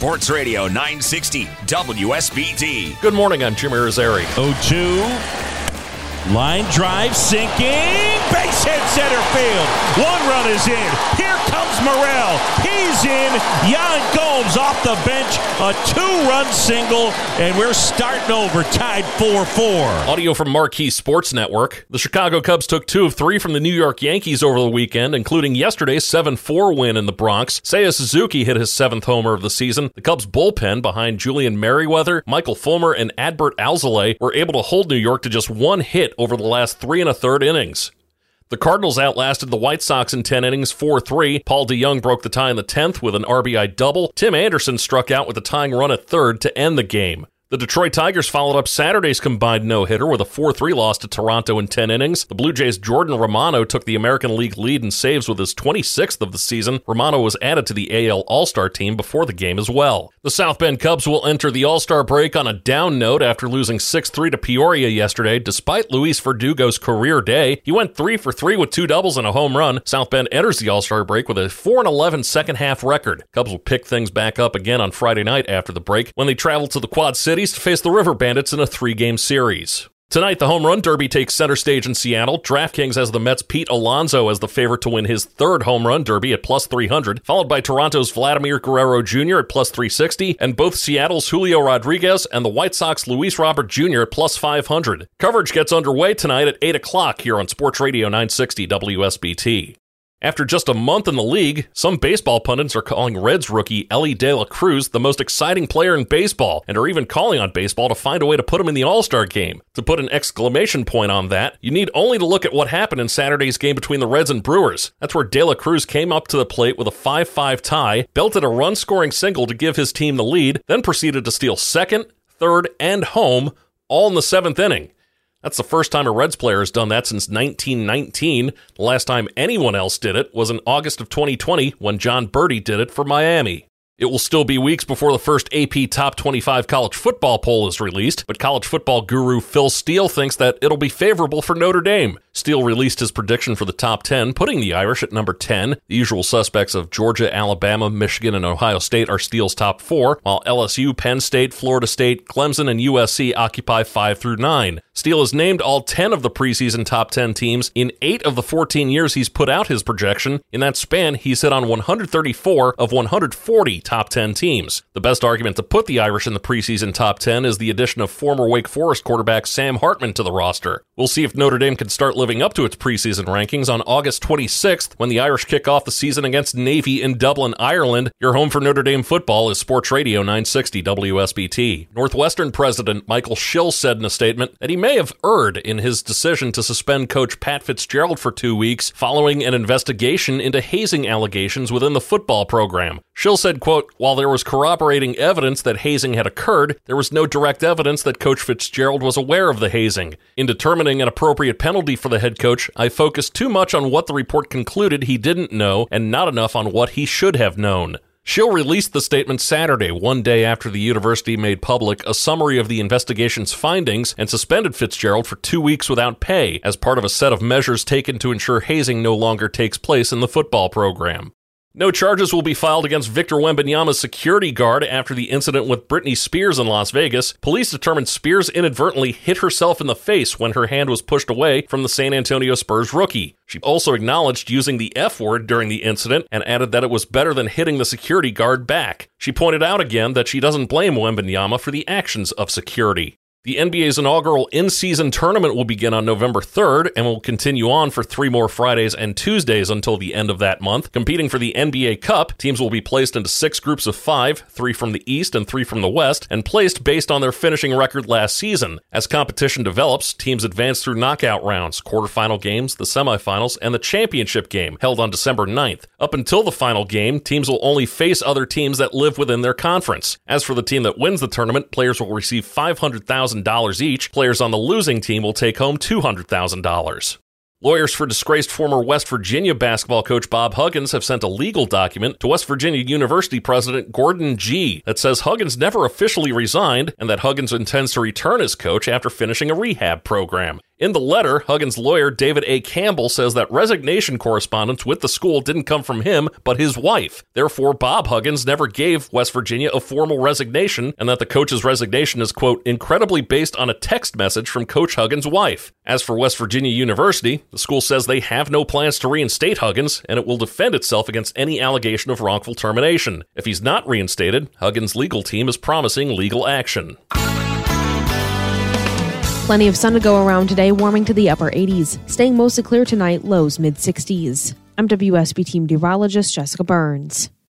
Sports Radio 960 WSBT. Good morning, I'm Jimmy Irizarry. 0-2. Line drive sinking. Base hit center field. One run is in. Here comes Morel. He's in. Yan Gomes off the bench. A two-run single, and we're starting over, tied 4-4. Audio from Marquee Sports Network. The Chicago Cubs took two of three from the New York Yankees over the weekend, including yesterday's 7-4 win in the Bronx. Seiya Suzuki hit his seventh homer of the season. The Cubs bullpen behind Julian Merryweather, Michael Fulmer, and Adbert Alzolay were able to hold New York to just one hit over the last three and a third innings. The Cardinals outlasted the White Sox in 10 innings 4 3. Paul DeJong broke the tie in the 10th with an RBI double. Tim Anderson struck out with a tying run at third to end the game. The Detroit Tigers followed up Saturday's combined no hitter with a 4 3 loss to Toronto in 10 innings. The Blue Jays' Jordan Romano took the American League lead in saves with his 26th of the season. Romano was added to the AL All Star team before the game as well. The South Bend Cubs will enter the All Star break on a down note after losing 6 3 to Peoria yesterday, despite Luis Verdugo's career day. He went 3 for 3 with two doubles and a home run. South Bend enters the All Star break with a 4 11 second half record. Cubs will pick things back up again on Friday night after the break when they travel to the Quad To face the River Bandits in a three game series. Tonight, the Home Run Derby takes center stage in Seattle. DraftKings has the Mets' Pete Alonso as the favorite to win his third Home Run Derby at plus 300, followed by Toronto's Vladimir Guerrero Jr. at plus 360, and both Seattle's Julio Rodriguez and the White Sox Luis Robert Jr. at plus 500. Coverage gets underway tonight at 8 o'clock here on Sports Radio 960 WSBT. After just a month in the league, some baseball pundits are calling Reds rookie Elly De La Cruz the most exciting player in baseball and are even calling on baseball to find a way to put him in the All Star game. To put an exclamation point on that, you need only to look at what happened in Saturday's game between the Reds and Brewers. That's where De La Cruz came up to the plate with a 5 5 tie, belted a run scoring single to give his team the lead, then proceeded to steal second, third, and home, all in the seventh inning. That's the first time a Reds player has done that since 1919. The last time anyone else did it was in August of 2020 when Jon Berti did it for Miami. It will still be weeks before the first AP Top 25 college football poll is released, but college football guru Phil Steele thinks that it'll be favorable for Notre Dame. Steele released his prediction for the top 10, putting the Irish at number 10. The usual suspects of Georgia, Alabama, Michigan, and Ohio State are Steele's top four, while LSU, Penn State, Florida State, Clemson, and USC occupy 5 through 9. Steele has named all 10 of the preseason top 10 teams in 8 of the 14 years he's put out his projection. In that span, he's hit on 134 of 140 top 10 teams. The best argument to put the Irish in the preseason top 10 is the addition of former Wake Forest quarterback Sam Hartman to the roster. We'll see if Notre Dame can start living up to its preseason rankings on August 26th when the Irish kick off the season against Navy in Dublin, Ireland. Your home for Notre Dame football is Sports Radio 960 WSBT. Northwestern president Michael Schill said in a statement that he may have erred in his decision to suspend coach Pat Fitzgerald for two weeks following an investigation into hazing allegations within the football program. Schill said, quote, while there was corroborating evidence that hazing had occurred, there was no direct evidence that Coach Fitzgerald was aware of the hazing. In determining an appropriate penalty for the head coach, I focused too much on what the report concluded he didn't know and not enough on what he should have known. Schill released the statement Saturday, one day after the university made public a summary of the investigation's findings and suspended Fitzgerald for two weeks without pay as part of a set of measures taken to ensure hazing no longer takes place in the football program. No charges will be filed against Victor Wembanyama's security guard after the incident with Britney Spears in Las Vegas. Police determined Spears inadvertently hit herself in the face when her hand was pushed away from the San Antonio Spurs rookie. She also acknowledged using the F word during the incident and added that it was better than hitting the security guard back. She pointed out again that she doesn't blame Wembanyama for the actions of security. The NBA's inaugural in season tournament will begin on November 3rd and will continue on for three more Fridays and Tuesdays until the end of that month. Competing for the NBA Cup, teams will be placed into six groups of five, three from the East and three from the West, and placed based on their finishing record last season. As competition develops, teams advance through knockout rounds, quarterfinal games, the semifinals, and the championship game, held on December 9th. Up until the final game, teams will only face other teams that live within their conference. As for the team that wins the tournament, players will receive 500,000 $1,000 each. Players on the losing team will take home $200,000. Lawyers for disgraced former West Virginia basketball coach Bob Huggins have sent a legal document to West Virginia University President Gordon Gee that says Huggins never officially resigned and that Huggins intends to return as coach after finishing a rehab program. In the letter, Huggins' lawyer, David A. Campbell, says that resignation correspondence with the school didn't come from him, but his wife. Therefore, Bob Huggins never gave West Virginia a formal resignation, and that the coach's resignation is, quote, incredibly based on a text message from Coach Huggins' wife. As for West Virginia University, the school says they have no plans to reinstate Huggins, and it will defend itself against any allegation of wrongful termination. If he's not reinstated, Huggins' legal team is promising legal action. Plenty of sun to go around today, warming to the upper 80s. Staying mostly clear tonight, lows mid 60s. I'm WSB Team Meteorologist Jessica Burns.